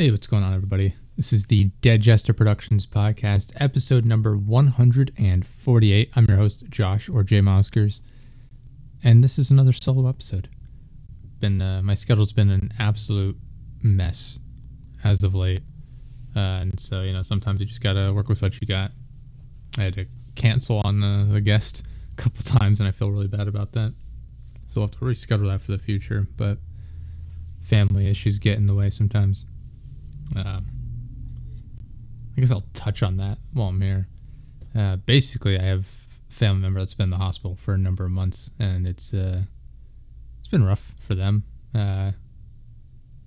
Hey, what's going on, everybody? This is the Dead Jester Productions podcast, episode number 148. I'm your host, Josh or J Moskers, and this is another solo episode. Been uh, my schedule's been an absolute mess as of late, uh, and so you know sometimes you just gotta work with what you got. I had to cancel on the, the guest a couple times, and I feel really bad about that. So I'll have to reschedule that for the future, but family issues get in the way sometimes. Uh, I guess I'll touch on that while I'm here. Uh, basically, I have a family member that's been in the hospital for a number of months, and it's uh, it's been rough for them. Uh,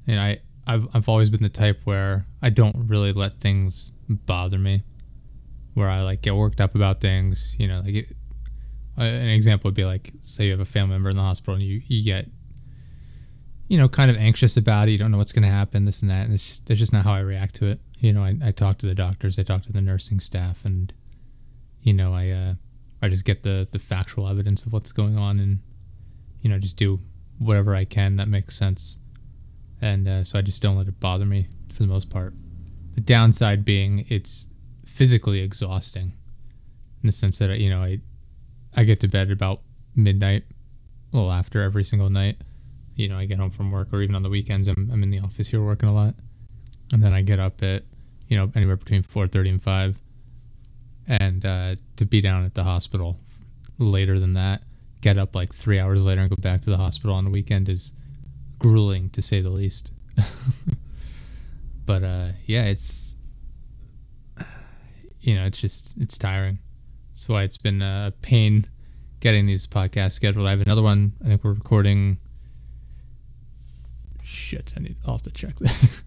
and I I've I've always been the type where I don't really let things bother me, where I like get worked up about things. You know, like it, an example would be like, say you have a family member in the hospital and you you get you know, kind of anxious about it. You don't know what's going to happen, this and that. And it's just, that's just not how I react to it. You know, I, I talk to the doctors, I talk to the nursing staff, and, you know, I, uh, I just get the, the factual evidence of what's going on and, you know, just do whatever I can that makes sense. And uh, so I just don't let it bother me for the most part. The downside being it's physically exhausting in the sense that, you know, I, I get to bed about midnight, a little after every single night you know, I get home from work or even on the weekends, I'm, I'm in the office here working a lot. And then I get up at, you know, anywhere between 4.30 and 5. And uh, to be down at the hospital later than that, get up like three hours later and go back to the hospital on the weekend is grueling to say the least. but uh, yeah, it's, you know, it's just, it's tiring. That's why it's been a pain getting these podcasts scheduled. I have another one, I think we're recording shit, I need. I'll have to check that.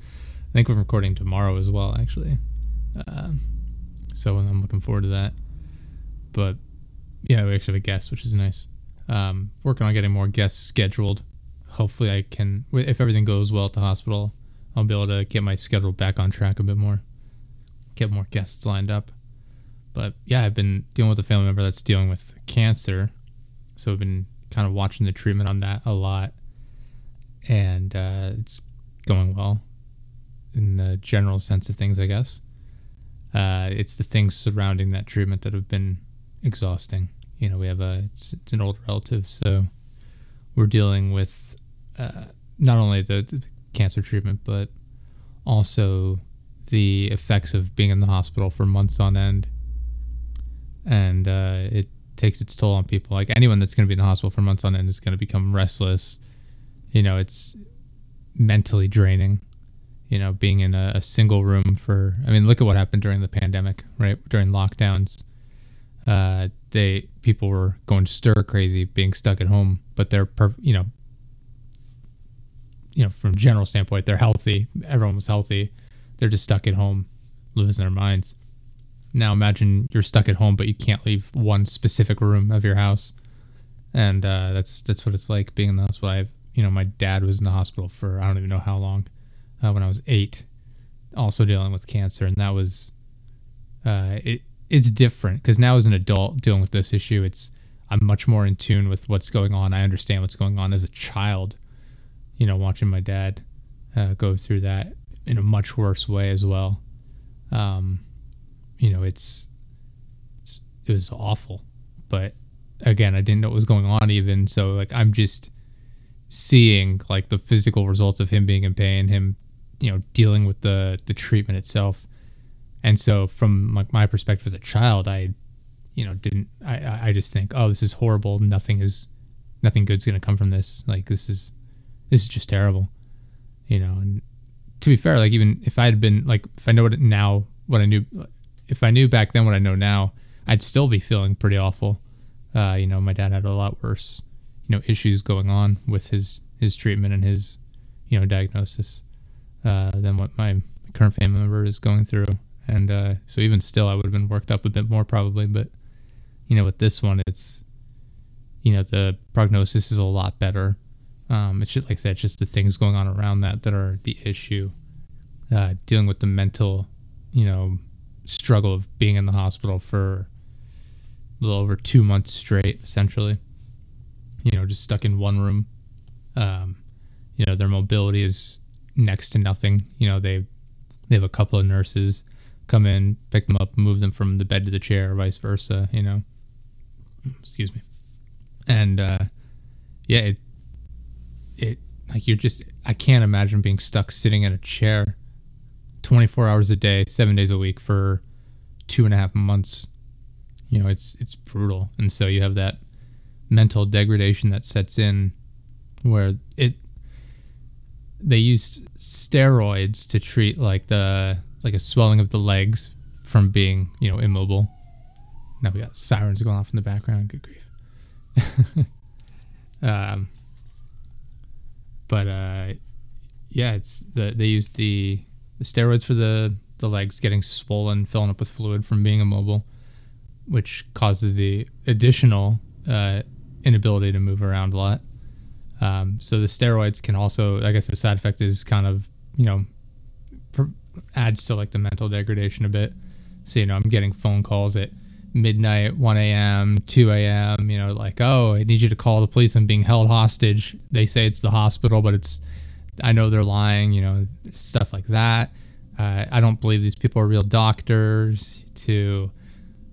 I think we're recording tomorrow as well, actually. Um, so I'm looking forward to that. But yeah, we actually have a guest, which is nice. Um, working on getting more guests scheduled. Hopefully, I can. If everything goes well at the hospital, I'll be able to get my schedule back on track a bit more. Get more guests lined up. But yeah, I've been dealing with a family member that's dealing with cancer, so I've been kind of watching the treatment on that a lot and uh, it's going well in the general sense of things, I guess. Uh, it's the things surrounding that treatment that have been exhausting. You know, we have a it's, it's an old relative, so we're dealing with uh, not only the, the cancer treatment, but also the effects of being in the hospital for months on end, and uh, it takes its toll on people. Like anyone that's going to be in the hospital for months on end is going to become restless you know, it's mentally draining. You know, being in a, a, single room for, I mean, look at what happened during the pandemic, right? During lockdowns, uh, they people were going stir crazy, being stuck at home, but they're, perf- you know, you know, from a general standpoint, they're healthy. Everyone was healthy. They're just stuck at home, losing their minds. Now imagine you're stuck at home, but you can't leave one specific room of your house, and uh, that's that's what it's like being in the hospital. I've you know, my dad was in the hospital for I don't even know how long uh, when I was eight, also dealing with cancer, and that was uh, it. It's different because now as an adult dealing with this issue, it's I'm much more in tune with what's going on. I understand what's going on as a child. You know, watching my dad uh, go through that in a much worse way as well. Um, you know, it's, it's it was awful, but again, I didn't know what was going on even. So like, I'm just seeing like the physical results of him being in pain, him, you know, dealing with the the treatment itself. And so from like my perspective as a child, I, you know, didn't I I just think, oh, this is horrible. Nothing is nothing good's gonna come from this. Like this is this is just terrible. You know, and to be fair, like even if I had been like if I know what now what I knew if I knew back then what I know now, I'd still be feeling pretty awful. Uh, you know, my dad had a lot worse you know issues going on with his his treatment and his you know diagnosis uh, than what my current family member is going through. And uh, so even still, I would have been worked up a bit more probably. But you know, with this one, it's you know the prognosis is a lot better. Um, it's just like I said, just the things going on around that that are the issue. Uh, dealing with the mental, you know, struggle of being in the hospital for a little over two months straight, essentially you know, just stuck in one room. Um, you know, their mobility is next to nothing. You know, they they have a couple of nurses come in, pick them up, move them from the bed to the chair, or vice versa. You know, excuse me, and uh, yeah, it it like you're just I can't imagine being stuck sitting in a chair 24 hours a day, seven days a week for two and a half months. You know, it's it's brutal, and so you have that mental degradation that sets in, where it they used steroids to treat like the like a swelling of the legs from being you know immobile. Now we got sirens going off in the background. Good grief. um, but uh, yeah, it's the they use the, the steroids for the the legs getting swollen, filling up with fluid from being immobile, which causes the additional uh, inability to move around a lot. Um, so the steroids can also, I guess, the side effect is kind of you know adds to like the mental degradation a bit. So you know, I'm getting phone calls at midnight, 1 a.m., 2 a.m., you know, like, oh, I need you to call the police. I'm being held hostage. They say it's the hospital, but it's, I know they're lying, you know, stuff like that. Uh, I don't believe these people are real doctors, to,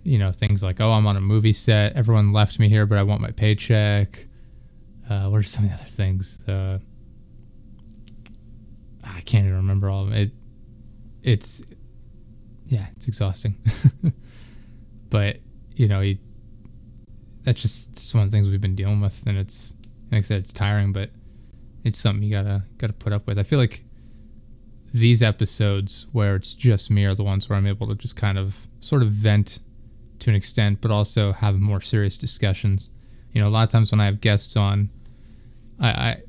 you know, things like, oh, I'm on a movie set. Everyone left me here, but I want my paycheck. Uh, what are some of the other things? Uh, I can't even remember all of it. it it's, yeah, it's exhausting. but you know, he, that's just, one of the things we've been dealing with, and it's like I said, it's tiring, but it's something you gotta gotta put up with. I feel like these episodes where it's just me are the ones where I'm able to just kind of sort of vent to an extent, but also have more serious discussions. You know, a lot of times when I have guests on, I, I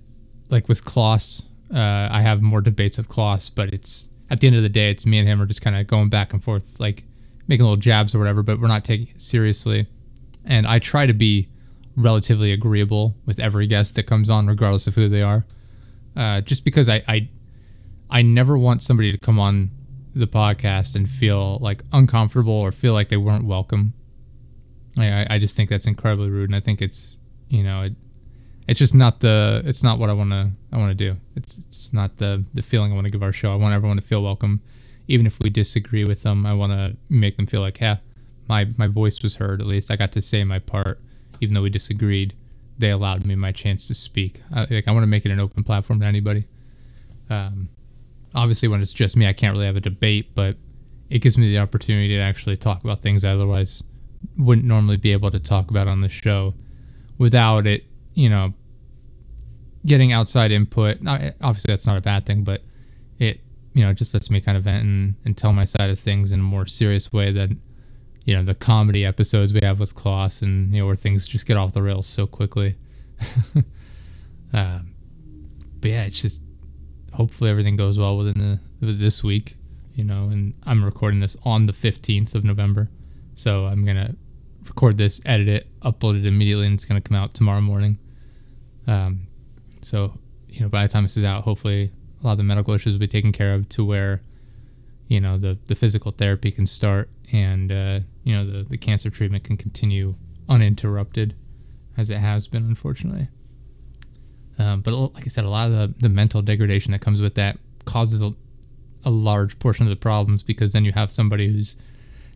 like with Kloss, uh, I have more debates with Kloss, but it's at the end of the day, it's me and him are just kind of going back and forth, like making little jabs or whatever, but we're not taking it seriously. And I try to be relatively agreeable with every guest that comes on, regardless of who they are. Uh, just because I, I I never want somebody to come on the podcast and feel like uncomfortable or feel like they weren't welcome. I, I just think that's incredibly rude, and I think it's you know it, it's just not the it's not what I want to I want to do. It's, it's not the the feeling I want to give our show. I want everyone to feel welcome even if we disagree with them, I want to make them feel like, yeah, my my voice was heard. At least I got to say my part, even though we disagreed. They allowed me my chance to speak. I, like I want to make it an open platform to anybody. Um, obviously, when it's just me, I can't really have a debate, but it gives me the opportunity to actually talk about things I otherwise wouldn't normally be able to talk about on the show without it, you know, getting outside input. Obviously, that's not a bad thing, but it you know, just lets me kind of vent and, and tell my side of things in a more serious way than, you know, the comedy episodes we have with Kloss and, you know, where things just get off the rails so quickly. um, but yeah, it's just hopefully everything goes well within the this week, you know, and I'm recording this on the 15th of November. So I'm going to record this, edit it, upload it immediately, and it's going to come out tomorrow morning. Um, so, you know, by the time this is out, hopefully a lot of the medical issues will be taken care of to where you know the the physical therapy can start and uh, you know the the cancer treatment can continue uninterrupted as it has been unfortunately um, but like i said a lot of the, the mental degradation that comes with that causes a, a large portion of the problems because then you have somebody who's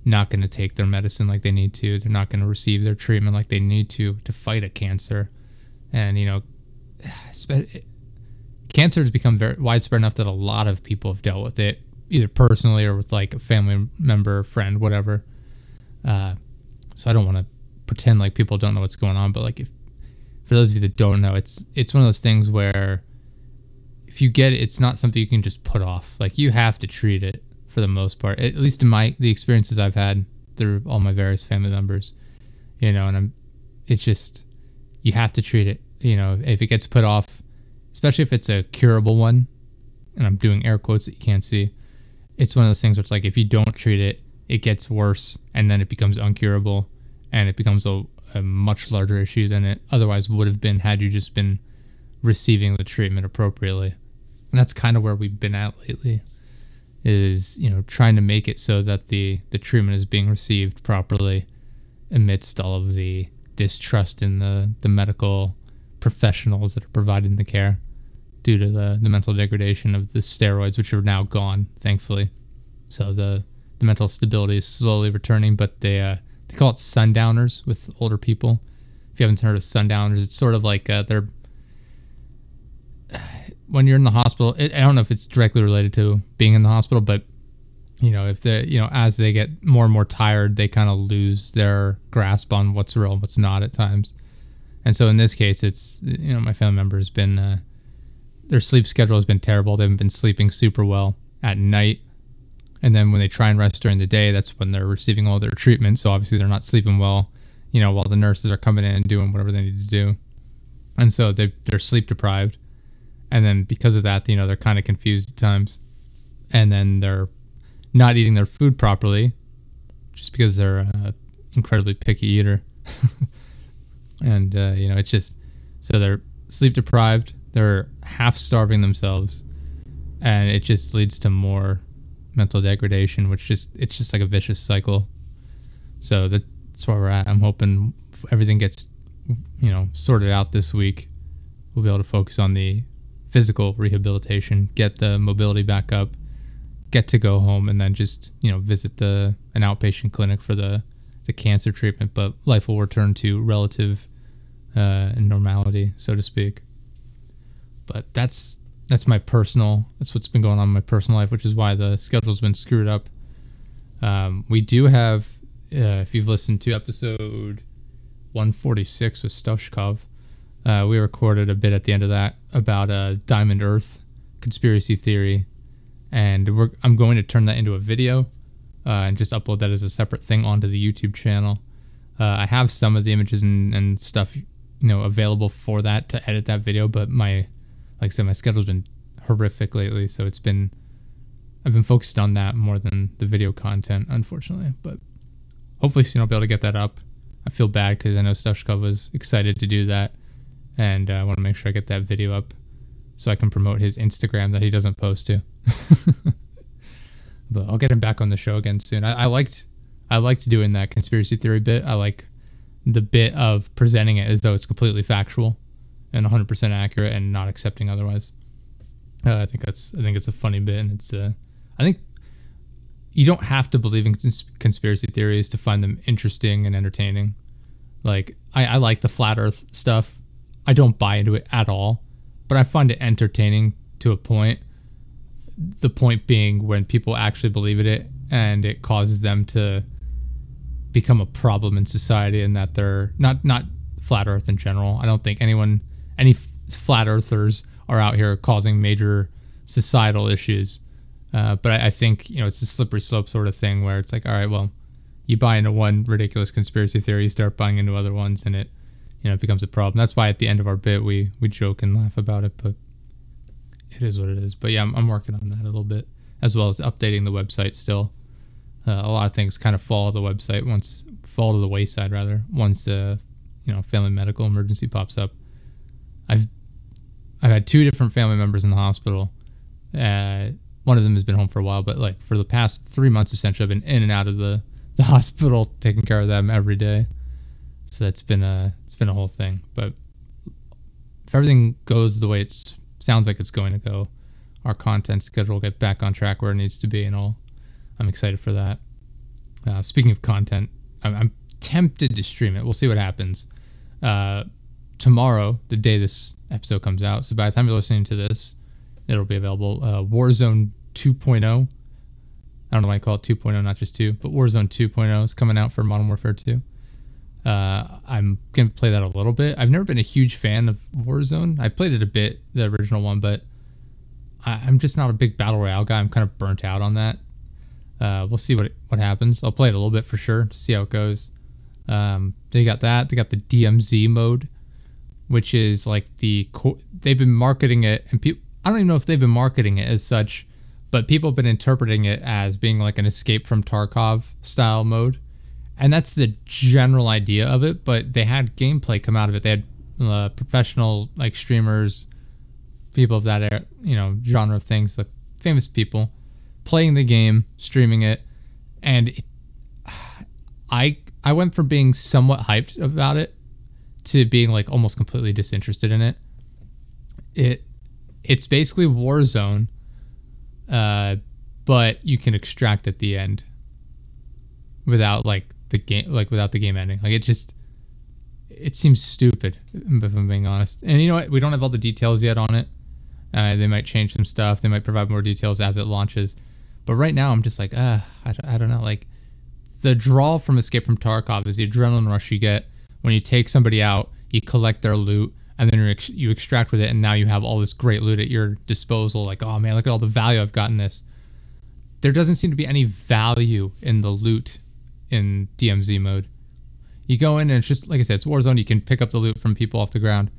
not going to take their medicine like they need to they're not going to receive their treatment like they need to to fight a cancer and you know cancer has become very widespread enough that a lot of people have dealt with it, either personally or with like a family member, friend, whatever. Uh, so I don't want to pretend like people don't know what's going on, but like if for those of you that don't know, it's it's one of those things where if you get it, it's not something you can just put off. Like you have to treat it for the most part. At least in my the experiences I've had through all my various family members, you know, and I'm it's just you have to treat it. You know, if it gets put off especially if it's a curable one, and I'm doing air quotes that you can't see. It's one of those things where it's like if you don't treat it, it gets worse, and then it becomes uncurable, and it becomes a, a much larger issue than it otherwise would have been had you just been receiving the treatment appropriately. And that's kind of where we've been at lately is, you know, trying to make it so that the the treatment is being received properly amidst all of the distrust in the the medical professionals that are providing the care due to the, the mental degradation of the steroids, which are now gone, thankfully. so the the mental stability is slowly returning. But they uh, they call it sundowners with older people. If you haven't heard of sundowners, it's sort of like uh, they're when you're in the hospital. It, I don't know if it's directly related to being in the hospital, but you know, if they you know as they get more and more tired, they kind of lose their grasp on what's real and what's not at times. And so in this case, it's you know my family member has been uh, their sleep schedule has been terrible. They haven't been sleeping super well at night, and then when they try and rest during the day, that's when they're receiving all their treatment. So obviously they're not sleeping well, you know, while the nurses are coming in and doing whatever they need to do, and so they they're sleep deprived, and then because of that, you know, they're kind of confused at times, and then they're not eating their food properly, just because they're an incredibly picky eater. and uh, you know it's just so they're sleep deprived. They're half starving themselves. And it just leads to more mental degradation which just it's just like a vicious cycle. So that's where we're at. I'm hoping everything gets you know sorted out this week. We'll be able to focus on the physical rehabilitation get the mobility back up get to go home and then just you know visit the an outpatient clinic for the the cancer treatment. But life will return to relative uh, normality, so to speak. But that's that's my personal. That's what's been going on in my personal life, which is why the schedule's been screwed up. Um, we do have, uh, if you've listened to episode 146 with Stoshkov, uh, we recorded a bit at the end of that about a Diamond Earth conspiracy theory, and I'm going to turn that into a video uh, and just upload that as a separate thing onto the YouTube channel. Uh, I have some of the images and, and stuff you know available for that to edit that video but my like i said my schedule's been horrific lately so it's been i've been focused on that more than the video content unfortunately but hopefully soon i'll be able to get that up. I feel bad because i know Stushkov was excited to do that and uh, i want to make sure i get that video up so i can promote his instagram that he doesn't post to. But i'll get him back on the show again soon. I, I liked i liked doing that conspiracy theory bit. I like the bit of presenting it as though it's completely factual and 100% accurate and not accepting otherwise. Uh, I think that's I think it's a funny bit and it's uh, I think you don't have to believe in cons- conspiracy theories to find them interesting and entertaining. Like I, I like the flat Earth stuff. I don't buy into it at all, but I find it entertaining to a point. The point being when people actually believe in it and it causes them to become a problem in society and that they're not not flat earth in general. I don't think anyone any flat earthers are out here causing major societal issues. Uh, but I, I, think you know it's a slippery slope sort of thing where it's like, all right, well, you buy into one ridiculous conspiracy theory, you start buying into other ones, and it you know it becomes a problem. That's why at the end of our bit we we joke and laugh about it, but it is what it is. But yeah, I'm, I'm working on that a little bit as well as updating the website still uh, a lot of things kind of fall to the website once fall to the wayside rather once the you know family medical emergency pops up. I've I've had two different family members in the hospital. Uh, one of them has been home for a while, but like for the past three months, essentially, I've been in and out of the, the hospital, taking care of them every day. So that's been a it's been a whole thing. But if everything goes the way it sounds like it's going to go, our content schedule will get back on track where it needs to be, and I'll I'm excited for that. Uh, speaking of content, I'm, I'm, tempted to stream it. We'll see what happens. Uh, tomorrow, the day this episode comes out, so by the time you're listening to this, it'll be available. Uh, Warzone 2.0. I don't know why I call it 2.0, not just 2, but Warzone 2.0 is coming out for Modern Warfare 2. Uh, I'm going to play that a little bit. I've never been a huge fan of Warzone. I played it a bit, the original one, but I, I'm just not a big Battle Royale guy. I'm kind of burnt out on that. Uh, we'll see what what happens. I'll play it a little bit for sure to see how it goes. Um, they got that. They got the DMZ mode, which is like the co- they've been marketing it, and people. I don't even know if they've been marketing it as such, but people have been interpreting it as being like an escape from Tarkov style mode, and that's the general idea of it. But they had gameplay come out of it. They had uh, professional like streamers, people of that you know genre of things, like famous people playing the game, streaming it, and it, I I went from being somewhat hyped about it to being like almost completely disinterested in it. It it's basically Warzone, uh, but you can extract at the end without like the game like without the game ending. Like it just it seems stupid if I'm being honest. And you know what? We don't have all the details yet on it. Uh, they might change some stuff. They might provide more details as it launches. But right now, I'm just like, uh, I, I don't know. Like the draw from Escape from Tarkov is the adrenaline rush you get when you take somebody out, you collect their loot, and then ex- you extract with it, and now you have all this great loot at your disposal. Like, oh man, look at all the value I've gotten this. There doesn't seem to be any value in the loot in DMZ mode. You go in and it's just like I said, it's Warzone. You can pick up the loot from people off the ground.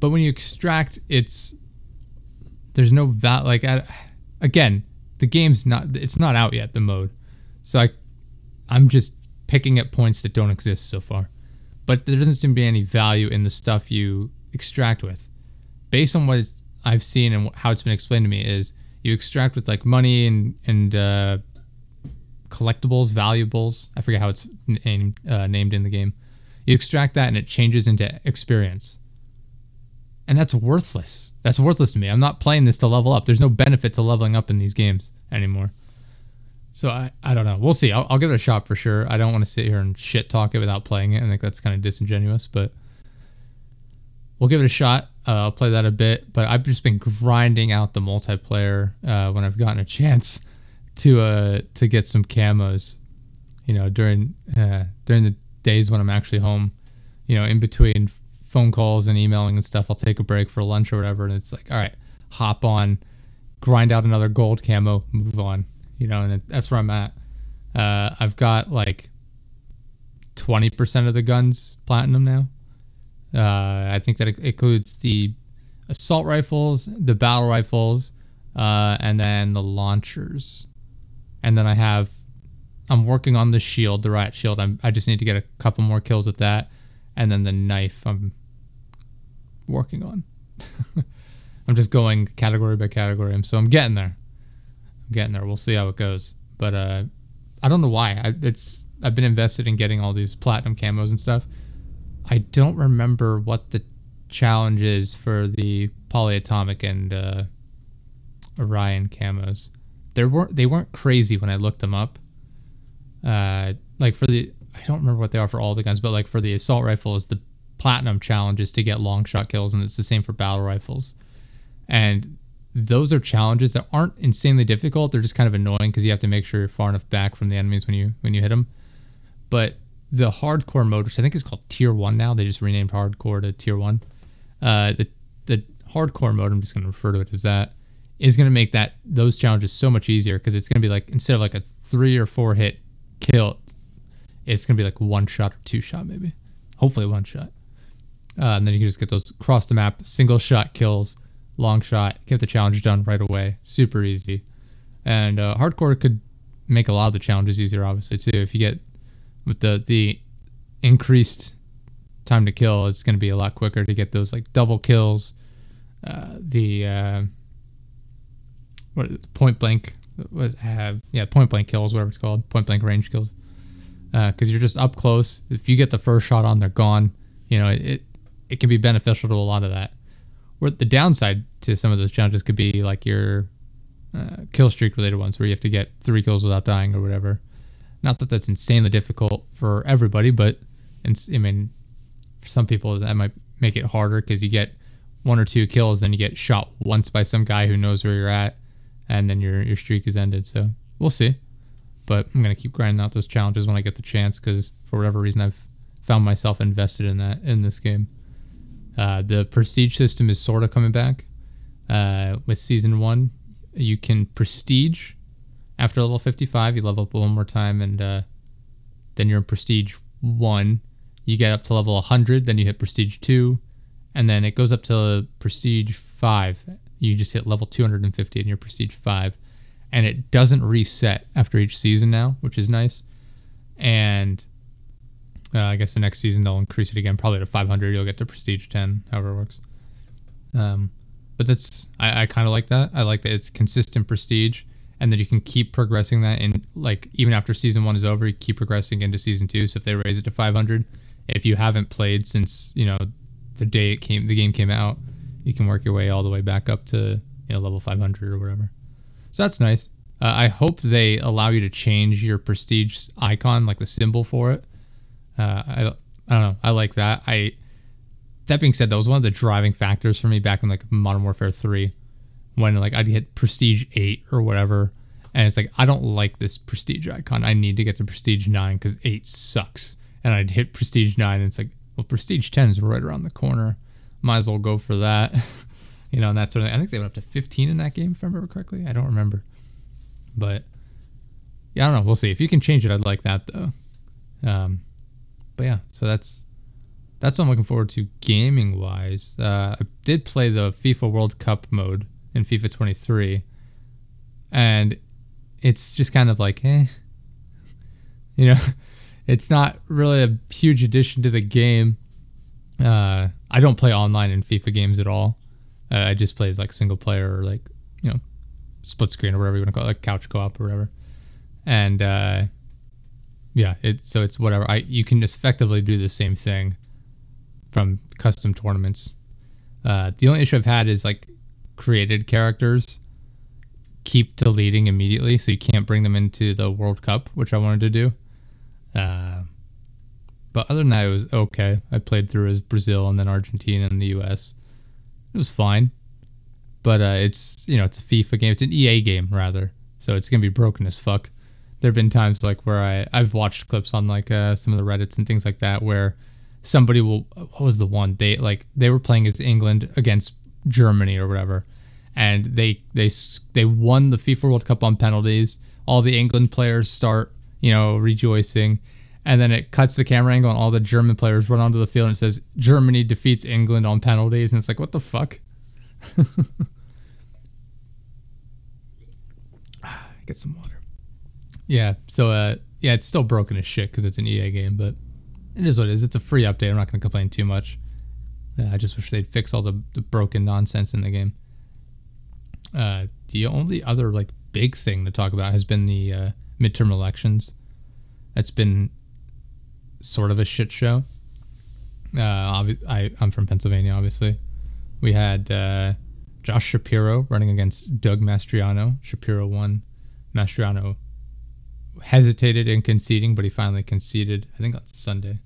But when you extract, it's there's no val like I, again, the game's not it's not out yet the mode. So I I'm just picking at points that don't exist so far. But there doesn't seem to be any value in the stuff you extract with. Based on what I've seen and how it's been explained to me is you extract with like money and and uh, collectibles, valuables. I forget how it's named, uh, named in the game. You extract that and it changes into experience. And that's worthless. That's worthless to me. I'm not playing this to level up. There's no benefit to leveling up in these games anymore. So I, I don't know. We'll see. I'll, I'll give it a shot for sure. I don't want to sit here and shit talk it without playing it. I think that's kind of disingenuous, but we'll give it a shot. Uh, I'll play that a bit, but I've just been grinding out the multiplayer uh, when I've gotten a chance to uh to get some camos. You know, during uh, during the days when I'm actually home, you know, in between phone calls and emailing and stuff, I'll take a break for lunch or whatever, and it's like, all right, hop on, grind out another gold camo, move on. You know, and that's where I'm at. Uh, I've got like 20% of the guns platinum now. Uh, I think that includes the assault rifles, the battle rifles, uh, and then the launchers and then I have I'm working on the shield, the riot shield. I'm, I just need to get a couple more kills with that, and then the knife I'm working on. I'm just going category by category, so I'm getting there. Getting there. We'll see how it goes, but uh, I don't know why. I, it's I've been invested in getting all these platinum camos and stuff. I don't remember what the challenge is for the polyatomic and uh, Orion camos there weren't they weren't crazy when I looked them up. Uh, like for the I don't remember what they are for all the guns, but like for the assault rifles, the platinum challenge is to get long shot kills, and it's the same for battle rifles. And those are challenges that aren't insanely difficult. They're just kind of annoying because you have to make sure you're far enough back from the enemies when you when you hit them. But the hardcore mode, which I think is called Tier One now, they just renamed hardcore to Tier One. Uh, the the hardcore mode, I'm just going to refer to it as that is going to make that those challenges so much easier because it's going to be like instead of like a three or four hit kill, it's going to be like one shot or two shot maybe, hopefully one shot, uh, and then you can just get those across the map single shot kills, long shot, get the challenge done right away, super easy, and uh, hardcore could make a lot of the challenges easier obviously too. If you get with the the increased time to kill it's going to be a lot quicker to get those like double kills uh, the uh, what point blank was have yeah point blank kills whatever it's called point blank range kills. Because uh, you're just up close. If you get the first shot on they're gone. You know it it can be beneficial to a lot of that where the downside to some of those challenges could be like your uh, kill streak related ones where you have to get three kills without dying or whatever not that that's insanely difficult for everybody but i mean for some people that might make it harder because you get one or two kills then you get shot once by some guy who knows where you're at and then your your streak is ended. So we'll see. But I'm gonna keep grinding out those challenges when I get the chance because for whatever reason I've found myself invested in that in this game. Uh, the prestige system is sort of coming back uh, with season one. You can prestige after level 55. You level up one more time, and uh, then you're in prestige one. You get up to level 100, then you hit prestige two, and then it goes up to prestige five you just hit level 250 in your prestige 5 and it doesn't reset after each season now which is nice and uh, i guess the next season they'll increase it again probably to 500 you'll get to prestige 10 however it works um, but that's i, I kind of like that i like that it's consistent prestige and that you can keep progressing that in like even after season one is over you keep progressing into season two so if they raise it to 500 if you haven't played since you know the day it came the game came out you can work your way all the way back up to you know level 500 or whatever. So that's nice. Uh, I hope they allow you to change your prestige icon, like the symbol for it. Uh, I, I don't know. I like that. I that being said, that was one of the driving factors for me back in like Modern Warfare 3 when like I'd hit prestige 8 or whatever and it's like I don't like this prestige icon. I need to get to prestige 9 cuz 8 sucks. And I'd hit prestige 9 and it's like, well prestige 10 is right around the corner. Might as well go for that. you know, and that's sort of I think they went up to 15 in that game if I remember correctly. I don't remember. But yeah, I don't know. We'll see. If you can change it, I'd like that though. Um, but yeah, so that's that's what I'm looking forward to gaming wise. Uh, I did play the FIFA World Cup mode in FIFA 23, and it's just kind of like, eh, you know, it's not really a huge addition to the game. Uh, I don't play online in FIFA games at all. Uh, I just play as like single player or like you know split screen or whatever you want to call it, like couch co-op or whatever. And uh, yeah, it so it's whatever. I you can effectively do the same thing from custom tournaments. Uh, the only issue I've had is like created characters keep deleting immediately, so you can't bring them into the World Cup, which I wanted to do. Uh, but other than that, it was okay. I played through as Brazil and then Argentina and the U.S. It was fine, but uh, it's you know it's a FIFA game. It's an EA game rather, so it's gonna be broken as fuck. There have been times like where I I've watched clips on like uh, some of the Reddit's and things like that where somebody will what was the one? They like they were playing as England against Germany or whatever and they they they won the FIFA World Cup on penalties. All the England players start you know rejoicing and then it cuts the camera angle and all the German players run onto the field and it says Germany defeats England on penalties and it's like what the fuck? Get some water yeah so uh yeah it's still broken as shit because it's an EA game but it is what it is. It's a free update. I'm not going to complain too much. Uh, I just wish they'd fix all the, the broken nonsense in the game. Uh, the only other like big thing to talk about has been the uh, midterm elections. It's been sort of a shit show. Uh, I, I'm from Pennsylvania, obviously. We had uh, Josh Shapiro running against Doug Mastriano. Shapiro won. Mastriano hesitated in conceding, but he finally conceded. I think on Sunday.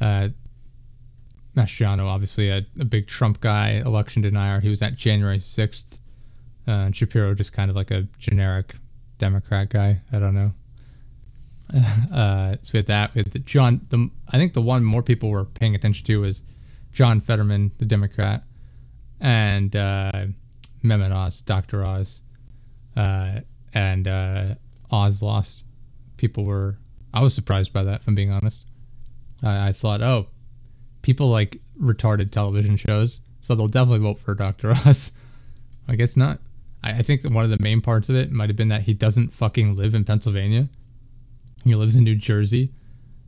Uh, Mastriano, obviously a, a, big Trump guy, election denier. He was at January sixth. Uh, Shapiro just kind of like a generic Democrat guy. I don't know. Uh, so with that, with John, the I think the one more people were paying attention to was John Fetterman, the Democrat, and uh, Mehmet Oz, Dr. Oz, uh, and uh, Oz lost. People were. I was surprised by that, if I'm being honest. I, I thought, oh, people like retarded television shows, so they'll definitely vote for Dr. Oz. I guess not. I, I think one of the main parts of it might have been that he doesn't fucking live in Pennsylvania. He lives in New Jersey.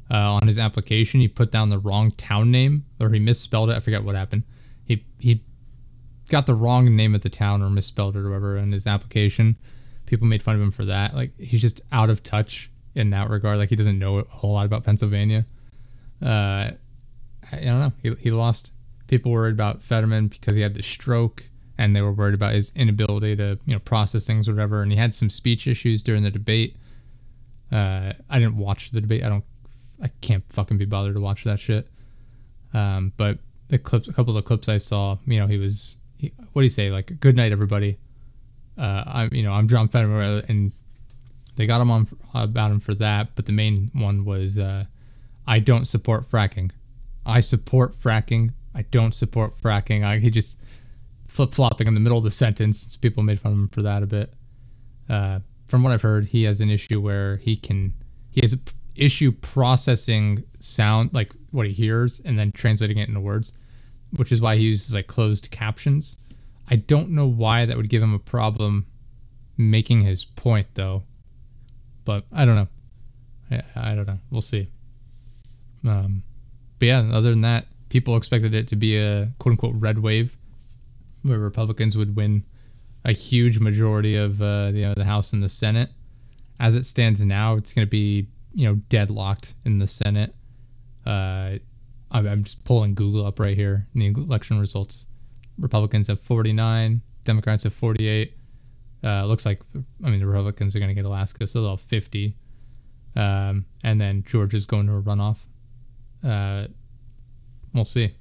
Uh, on his application, he put down the wrong town name, or he misspelled it. I forget what happened. He he got the wrong name of the town, or misspelled it, or whatever, in his application people made fun of him for that. Like he's just out of touch in that regard. Like he doesn't know a whole lot about Pennsylvania. Uh, I, don't know. He, he lost. People worried about Fetterman because he had the stroke, and they were worried about his inability to you know process things, whatever. And he had some speech issues during the debate. Uh, I didn't watch the debate. I don't. I can't fucking be bothered to watch that shit. Um, but the clips, a couple of the clips I saw, you know, he was. He, what do you say? Like, good night, everybody uh, I you know I'm John Fetterman, and they got him on about him for that. But the main one was uh, I don't support fracking. I support fracking. I don't support fracking. I, he just flip flopping in the middle of the sentence. People made fun of him for that a bit. Uh, from what I've heard, he has an issue where he can he has an issue processing sound like what he hears and then translating it into words, which is why he uses like closed captions I don't know why that would give him a problem making his point, though. But I don't know. I, I don't know. We'll see. Um, but yeah, other than that, people expected it to be a quote unquote red wave where Republicans would win a huge majority of uh, you know, the House and the Senate. As it stands now, it's going to be you know deadlocked in the Senate. Uh, I'm just pulling Google up right here the election results. Republicans have 49, Democrats have 48. Uh, looks like I mean the Republicans are going to get Alaska, so they'll have 50, um, and then Georgia's going to a runoff. Uh, we'll see.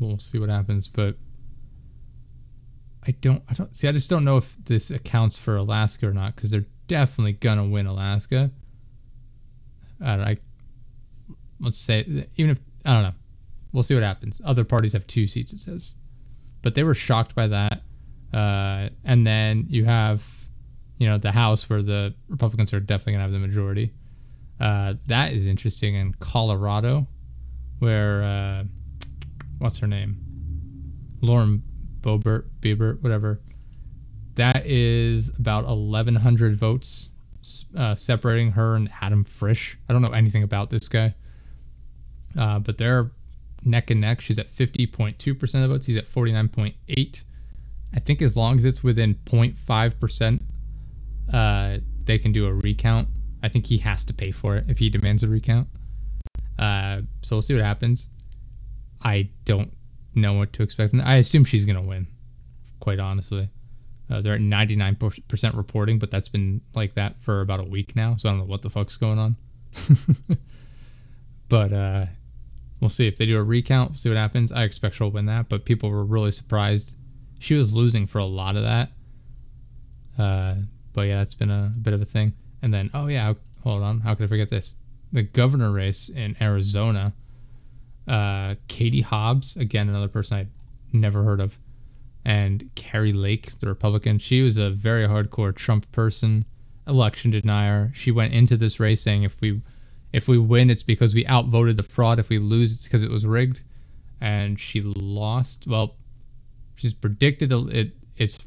We'll see what happens, but I don't. I don't see. I just don't know if this accounts for Alaska or not because they're definitely gonna win Alaska. I, I let's say even if I don't know, we'll see what happens. Other parties have two seats. It says, but they were shocked by that. Uh, and then you have, you know, the House where the Republicans are definitely gonna have the majority. Uh, that is interesting in Colorado, where uh, what's her name, Lauren Boebert, Biebert, whatever. That is about 1,100 votes uh, separating her and Adam Frisch. I don't know anything about this guy, uh, but they're neck and neck. She's at 50.2% of the votes. He's at 49.8. I think as long as it's within 0.5%, uh, they can do a recount. I think he has to pay for it if he demands a recount. Uh, so we'll see what happens. I don't know what to expect. I assume she's going to win, quite honestly. Uh, they're at 99% reporting, but that's been like that for about a week now. So I don't know what the fuck's going on. but uh, we'll see if they do a recount. We'll see what happens. I expect she'll win that, but people were really surprised. She was losing for a lot of that. Uh, but yeah, that's been a, a bit of a thing. And then, oh yeah, hold on. How could I forget this? The governor race in Arizona. Uh, Katie Hobbs, again, another person I'd never heard of and Kari Lake, the Republican. She was a very hardcore Trump person, election denier. She went into this race saying if we if we win, it's because we outvoted the fraud. If we lose, it's because it was rigged. And she lost. Well, she's predicted it. It's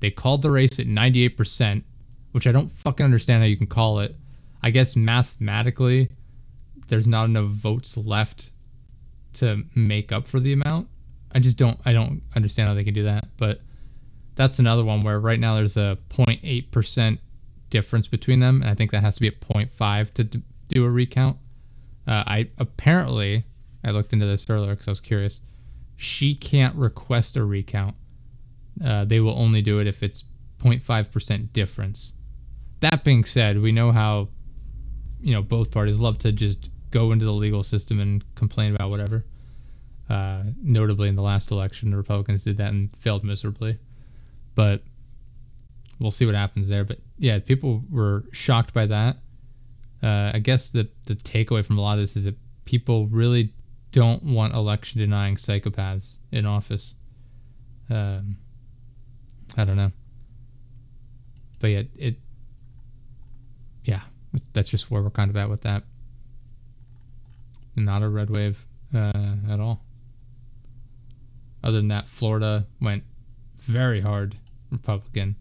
they called the race at 98%, which I don't fucking understand how you can call it. I guess mathematically, there's not enough votes left to make up for the amount. I just don't I don't understand how they can do that. But that's another one where right now there's a 0.8 percent difference between them, and I think that has to be at 0.5 to do a recount. Uh, I apparently I looked into this earlier because I was curious. She can't request a recount. Uh, they will only do it if it's 0.5 percent difference. That being said, we know how you know both parties love to just go into the legal system and complain about whatever. Uh, notably, in the last election, the Republicans did that and failed miserably. But we'll see what happens there. But yeah, people were shocked by that. Uh, I guess the the takeaway from a lot of this is that people really don't want election denying psychopaths in office. Um, I don't know, but yeah, it yeah, that's just where we're kind of at with that. Not a red wave uh, at all. Other than that, Florida went very hard Republican.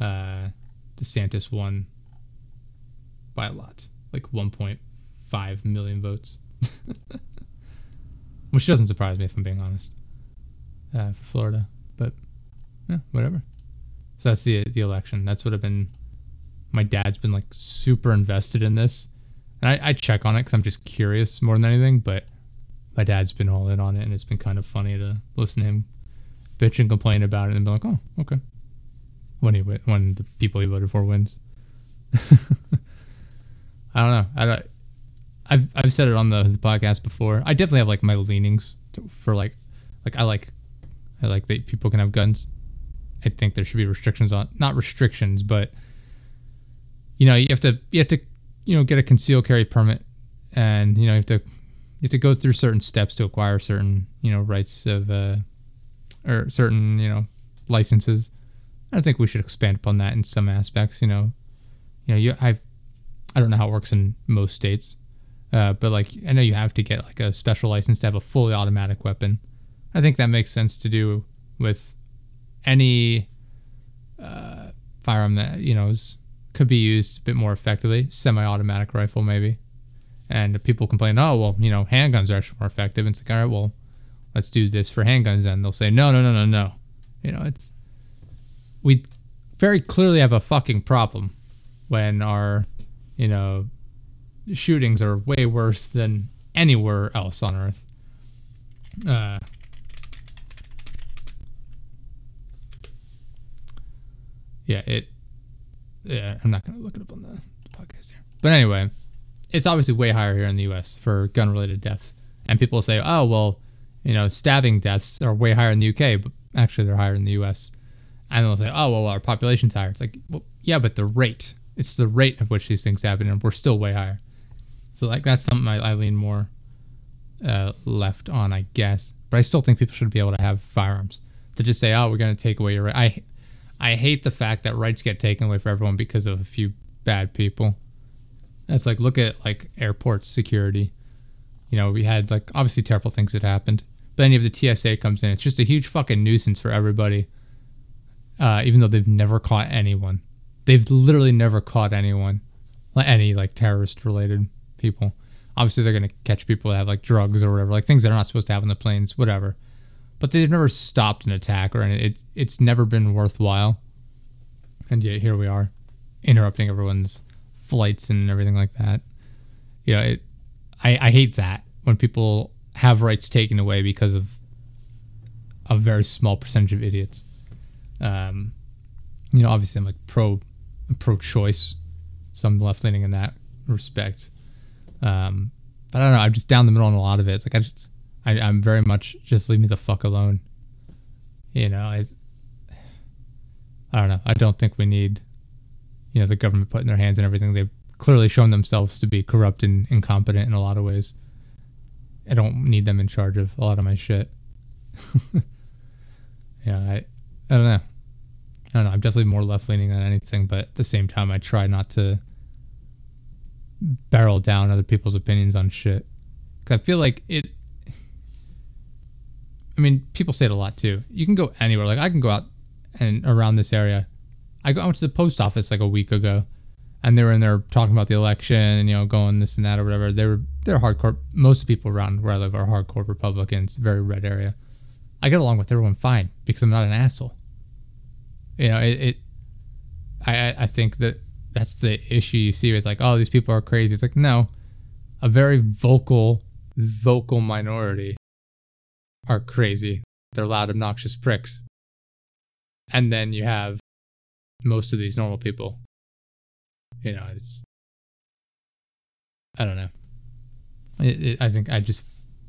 Uh, DeSantis won by a lot, like 1.5 million votes, which doesn't surprise me if I'm being honest. Uh, for Florida, but yeah, whatever. So that's the the election. That's what I've been. My dad's been like super invested in this, and I, I check on it because I'm just curious more than anything. But my dad's been all in on it, and it's been kind of funny to listen to him bitch and complain about it, and be like, "Oh, okay." When he when the people he voted for wins. I don't know. I I've I've said it on the, the podcast before. I definitely have like my leanings to, for like like I like I like that people can have guns. I think there should be restrictions on not restrictions, but you know you have to you have to you know get a concealed carry permit, and you know you have to you have to go through certain steps to acquire certain you know rights of uh, or certain you know licenses. I think we should expand upon that in some aspects. You know, you know, you I've I don't know how it works in most states, uh, but like I know you have to get like a special license to have a fully automatic weapon. I think that makes sense to do with any uh, firearm that you know is, could be used a bit more effectively, semi-automatic rifle maybe. And people complain, oh well, you know, handguns are actually more effective. And it's like, all right, well, let's do this for handguns. And they'll say, no, no, no, no, no. You know, it's we very clearly have a fucking problem when our, you know, shootings are way worse than anywhere else on Earth. Uh, yeah, it. Yeah, I'm not gonna look it up on the, podcast here. But anyway, it's obviously way higher here in the U.S. for gun-related deaths, and people say, oh well, you know, stabbing deaths are way higher in the UK, but actually they're higher in the U.S. And they'll say, oh well, our population's higher. It's like, well, yeah, but the rate. It's the rate of which these things happen, and we're still way higher. So like that's something I, I lean more uh, left on, I guess. But I still think people should be able to have firearms. To just say, oh, we're going to take away your right. I, I hate the fact that rights get taken away for everyone because of a few bad people. That's like look at like airport security. You know, we had like obviously terrible things that happened, but any of the TSA comes in, it's just a huge fucking nuisance for everybody. Uh, even though they've never caught anyone, they've literally never caught anyone, like any like terrorist related people. Obviously, they're gonna catch people that have like drugs or whatever, like things that are not supposed to have on the planes, whatever. But they've never stopped an attack or anything. It's it's never been worthwhile. And yet here we are, interrupting everyone's flights and everything like that. You know, it, I I hate that when people have rights taken away because of a very small percentage of idiots. Um, you know, obviously I'm like pro pro choice, so I'm left leaning in that respect. Um, but I don't know. I'm just down the middle on a lot of it. It's like I just, I, I'm very much just leave me the fuck alone. You know, I, I don't know. I don't think we need, you know, the government putting their hands in everything. They've clearly shown themselves to be corrupt and incompetent in a lot of ways. I don't need them in charge of a lot of my shit. yeah, I, I don't know. I don't know. I'm definitely more left leaning than anything, but at the same time, I try not to barrel down other people's opinions on shit. Cause I feel like it. I mean, people say it a lot too. You can go anywhere. Like I can go out and around this area. I, go, went to the post office like a week ago, and they were in there talking about the election and you know going this and that or whatever. They were they're hardcore. Most of people around where I live are hardcore Republicans. Very red area. I get along with everyone fine because I'm not an asshole. You know, it. it I I think that that's the issue you see with like, oh, these people are crazy. It's like, no, a very vocal, vocal minority are crazy. They're loud, obnoxious pricks. And then you have most of these normal people. You know, it's, I don't know. It, it, I think I just,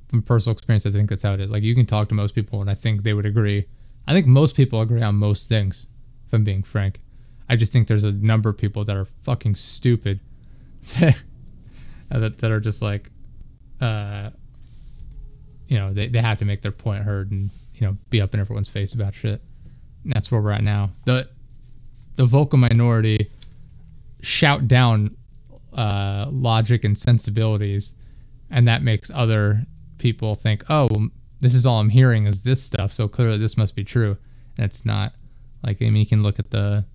from personal experience, I think that's how it is. Like, you can talk to most people, and I think they would agree. I think most people agree on most things, if I'm being frank. I just think there's a number of people that are fucking stupid that that are just like, uh, you know, they, they have to make their point heard and you know be up in everyone's face about shit. And that's where we're at now. The the vocal minority shout down uh, logic and sensibilities, and that makes other people think, oh, this is all I'm hearing is this stuff, so clearly this must be true. And it's not. Like I mean, you can look at the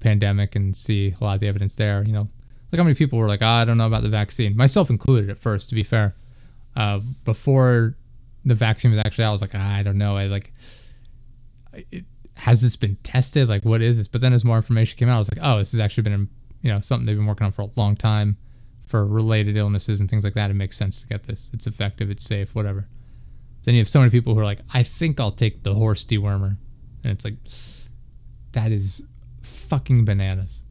pandemic and see a lot of the evidence there. You know, like how many people were like, oh, I don't know about the vaccine, myself included at first, to be fair. Uh, before the vaccine was actually I was like, ah, I don't know. I like, it, has this been tested? Like, what is this? But then as more information came out, I was like, oh, this has actually been, you know, something they've been working on for a long time for related illnesses and things like that. It makes sense to get this. It's effective. It's safe. Whatever. Then you have so many people who are like, I think I'll take the horse dewormer, and it's like, that is fucking bananas.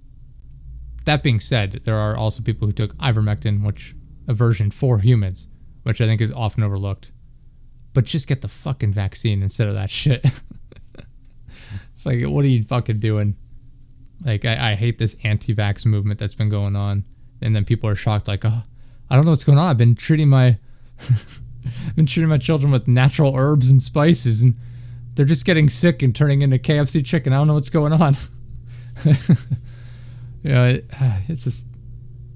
That being said, there are also people who took ivermectin, which a version for humans, which I think is often overlooked. But just get the fucking vaccine instead of that shit. it's like, what are you fucking doing? Like, I, I hate this anti-vax movement that's been going on, and then people are shocked, like, oh, I don't know what's going on. I've been treating my, I've been treating my children with natural herbs and spices, and they're just getting sick and turning into KFC chicken. I don't know what's going on. you know, it, it's just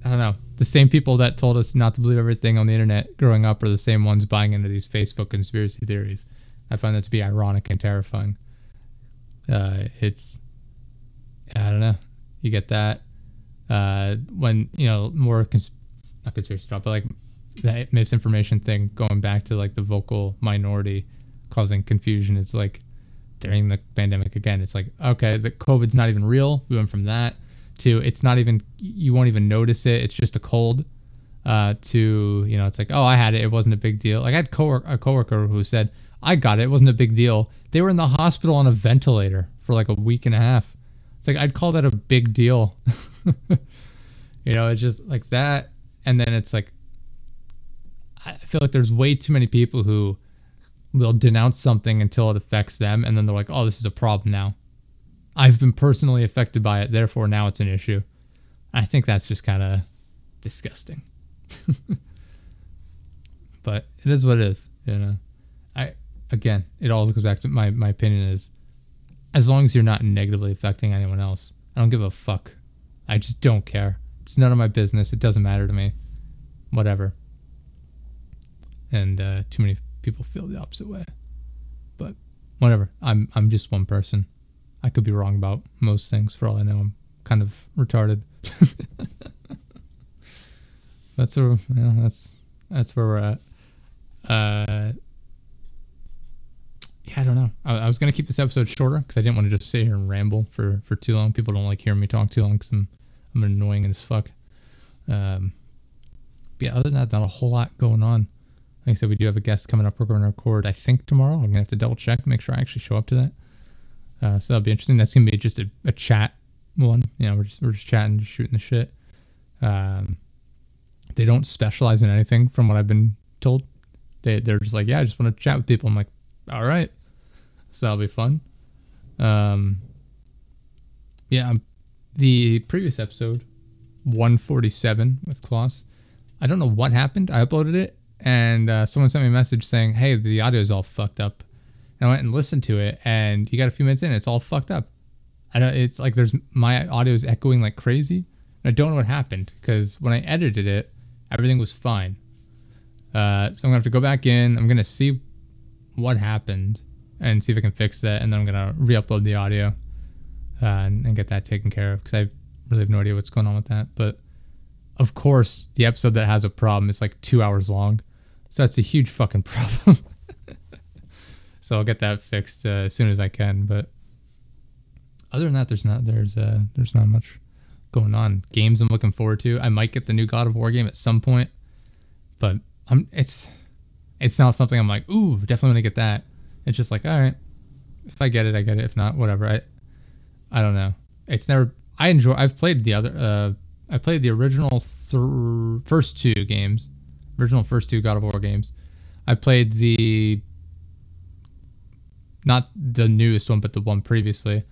I don't know. The same people that told us not to believe everything on the internet growing up are the same ones buying into these Facebook conspiracy theories. I find that to be ironic and terrifying. Uh, it's I don't know. You get that uh, when you know more cons- not conspiracy stuff, but like that misinformation thing going back to like the vocal minority causing confusion. It's like during the pandemic again it's like okay the covid's not even real we went from that to it's not even you won't even notice it it's just a cold uh, to you know it's like oh i had it it wasn't a big deal like i had co- a coworker who said i got it it wasn't a big deal they were in the hospital on a ventilator for like a week and a half it's It's like I'd call that a big deal. you know, it's just like that. And then it's like, I feel like there's way too many people who will denounce something until it affects them. And then they're like, oh, this is a problem now. I've been personally affected by it. Therefore, now it's an issue. I think that's just kind of disgusting. but it is what it is. You know, I, again, it all goes back to my, my opinion is as long as you're not negatively affecting anyone else, I don't give a fuck. I just don't care. It's none of my business. It doesn't matter to me. Whatever. And uh, too many people feel the opposite way. But whatever. I'm I'm just one person. I could be wrong about most things. For all I know, I'm kind of retarded. that's where yeah, that's that's where we're at. Uh, yeah, I don't know. I, I was gonna keep this episode shorter because I didn't want to just sit here and ramble for for too long. People don't like hearing me talk too long because I'm I'm annoying as fuck. Um, but yeah, other than that, not a whole lot going on. Like I said, we do have a guest coming up. We're going to record, I think, tomorrow. I'm gonna have to double check, make sure I actually show up to that. Uh, so that'll be interesting. That's gonna be just a, a chat one. You know, we're just we're just chatting, just shooting the shit. Um, they don't specialize in anything, from what I've been told. They they're just like, yeah, I just want to chat with people. I'm like, all right, so that'll be fun. Um, yeah, the previous episode, 147 with Klaus. I don't know what happened. I uploaded it, and uh, someone sent me a message saying, "Hey, the audio is all fucked up." And I went and listened to it, and you got a few minutes in, it's all fucked up. I don't. It's like there's my audio is echoing like crazy. And I don't know what happened because when I edited it, everything was fine. Uh, so I'm gonna have to go back in. I'm gonna see what happened and see if I can fix that, and then I'm gonna re-upload the audio uh, and, and, get that taken care of because I really have no idea what's going on with that. But of course, the episode that has a problem is like two hours long, so that's a huge fucking problem. so I'll get that fixed uh, as soon as I can. But other than that, there's not there's uh there's not much going on. Games I'm looking forward to. I might get the new God of War game at some point, but I'm it's it's not something I'm like, ooh, definitely want to get that. It's just like, all right, if I get it, I get it. If not, whatever. I I don't know. It's never. I enjoy. I've played the other. Uh, I played the original th- first two games, original first two God of War games. I played the not the newest one, but the one previously.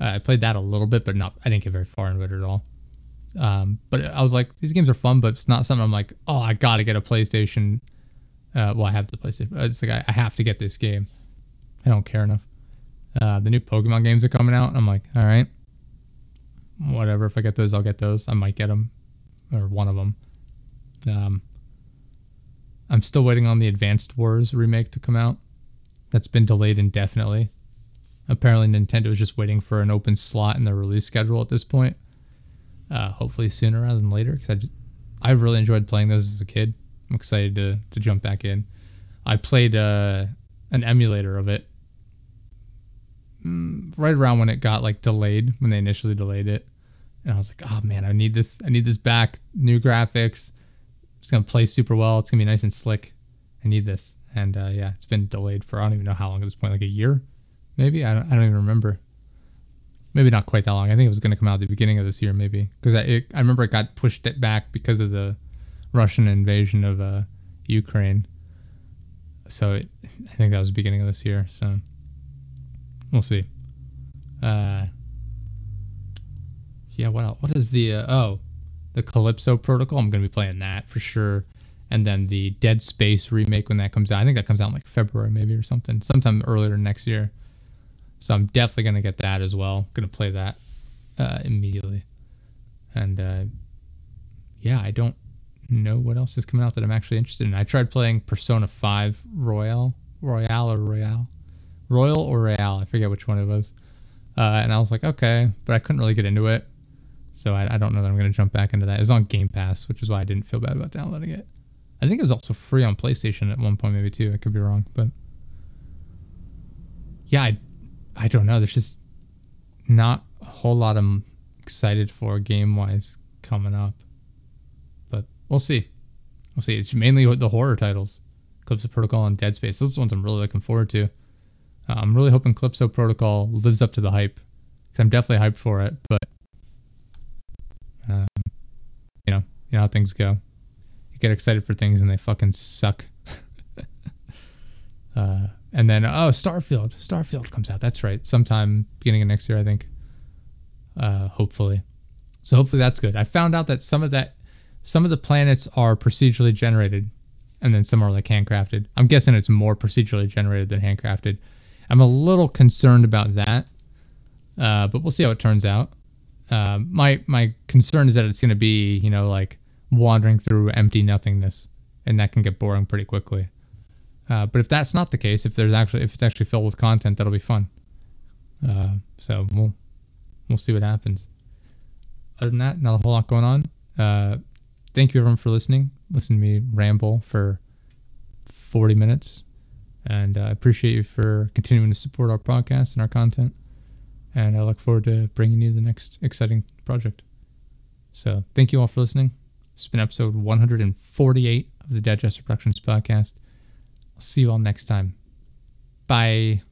Uh, I played that a little bit, but not. I didn't get very far into it at all. Um, but I was like, these games are fun, but it's not something I'm like, oh, I gotta get a PlayStation. Uh, well, I have the PlayStation. It's like I, I have to get this game. I don't care enough. Uh, the new Pokemon games are coming out. I'm like, all right, whatever. If I get those, I'll get those. I might get them, or one of them. Um, I'm still waiting on the Advanced Wars remake to come out. That's been delayed indefinitely. Apparently, Nintendo is just waiting for an open slot in their release schedule at this point. Uh, hopefully sooner rather than later, because I just I really enjoyed playing those as a kid. I'm excited to to jump back in. I played uh, an emulator of it Mm, right around when it got like delayed when they initially delayed it and i was like oh man i need this i need this back new graphics it's gonna play super well. It's gonna be nice and slick. I need this. And uh, yeah it's been delayed for i don't even know how long at this point like a year maybe? I don't, I don't even remember. Maybe not quite that long. I think it was gonna come out at the beginning of this year maybe. Because I, I remember it got pushed it back because of the russian invasion of uh, ukraine. So it, i think that was the beginning of this year so We'll see. Uh, yeah, what else? What is the uh, oh, the Callisto Protocol? I'm gonna be playing that for sure. And then the Dead Space remake when that comes out. I think that comes out like February maybe or something, sometime earlier next year. So I'm definitely gonna get that as well. Gonna play that uh, immediately. And uh, yeah, I don't know what else is coming out that I'm actually interested in. I tried playing Persona 5 Royale, Royale or Royale. Royal or Real, I forget which one it was. Uh, and I was like, okay, but I couldn't really get into it. So I, I don't know that I'm going to jump back into that. It was on Game Pass, which is why I didn't feel bad about downloading it. I think it was also free on PlayStation at one point, maybe too. I could be wrong, but yeah, I, I don't know. There's just not a whole lot I'm excited for game wise coming up, but we'll see. We'll see. It's mainly the horror titles, Callisto Protocol and Dead Space. Those are ones I'm really looking forward to. Uh, I'm really hoping Callisto Protocol lives up to the hype because I'm definitely hyped for it. But um, you know, how things go. You get excited for things and they fucking suck. uh, and then oh, Starfield, Starfield comes out. That's right, sometime beginning of next year, I think. Uh, hopefully, so hopefully that's good. I found out that some of that, some of the planets are procedurally generated, and then some are like handcrafted. I'm guessing it's more procedurally generated than handcrafted. I'm a little concerned about that, uh, but we'll see how it turns out. Uh, my my concern is that it's going to be you know like wandering through empty nothingness, and that can get boring pretty quickly. Uh, but if that's not the case, if there's actually if it's actually filled with content, that'll be fun. Uh, so we'll we'll see what happens. Other than that, not a whole lot going on. Uh, thank you everyone for listening. Listen to me ramble for 40 minutes, and I appreciate you for continuing to support our podcast and our content. And I look forward to bringing you the next exciting project. So thank you all for listening. It's been episode 148 of the Dead Jester Productions podcast. I'll see you all next time. Bye.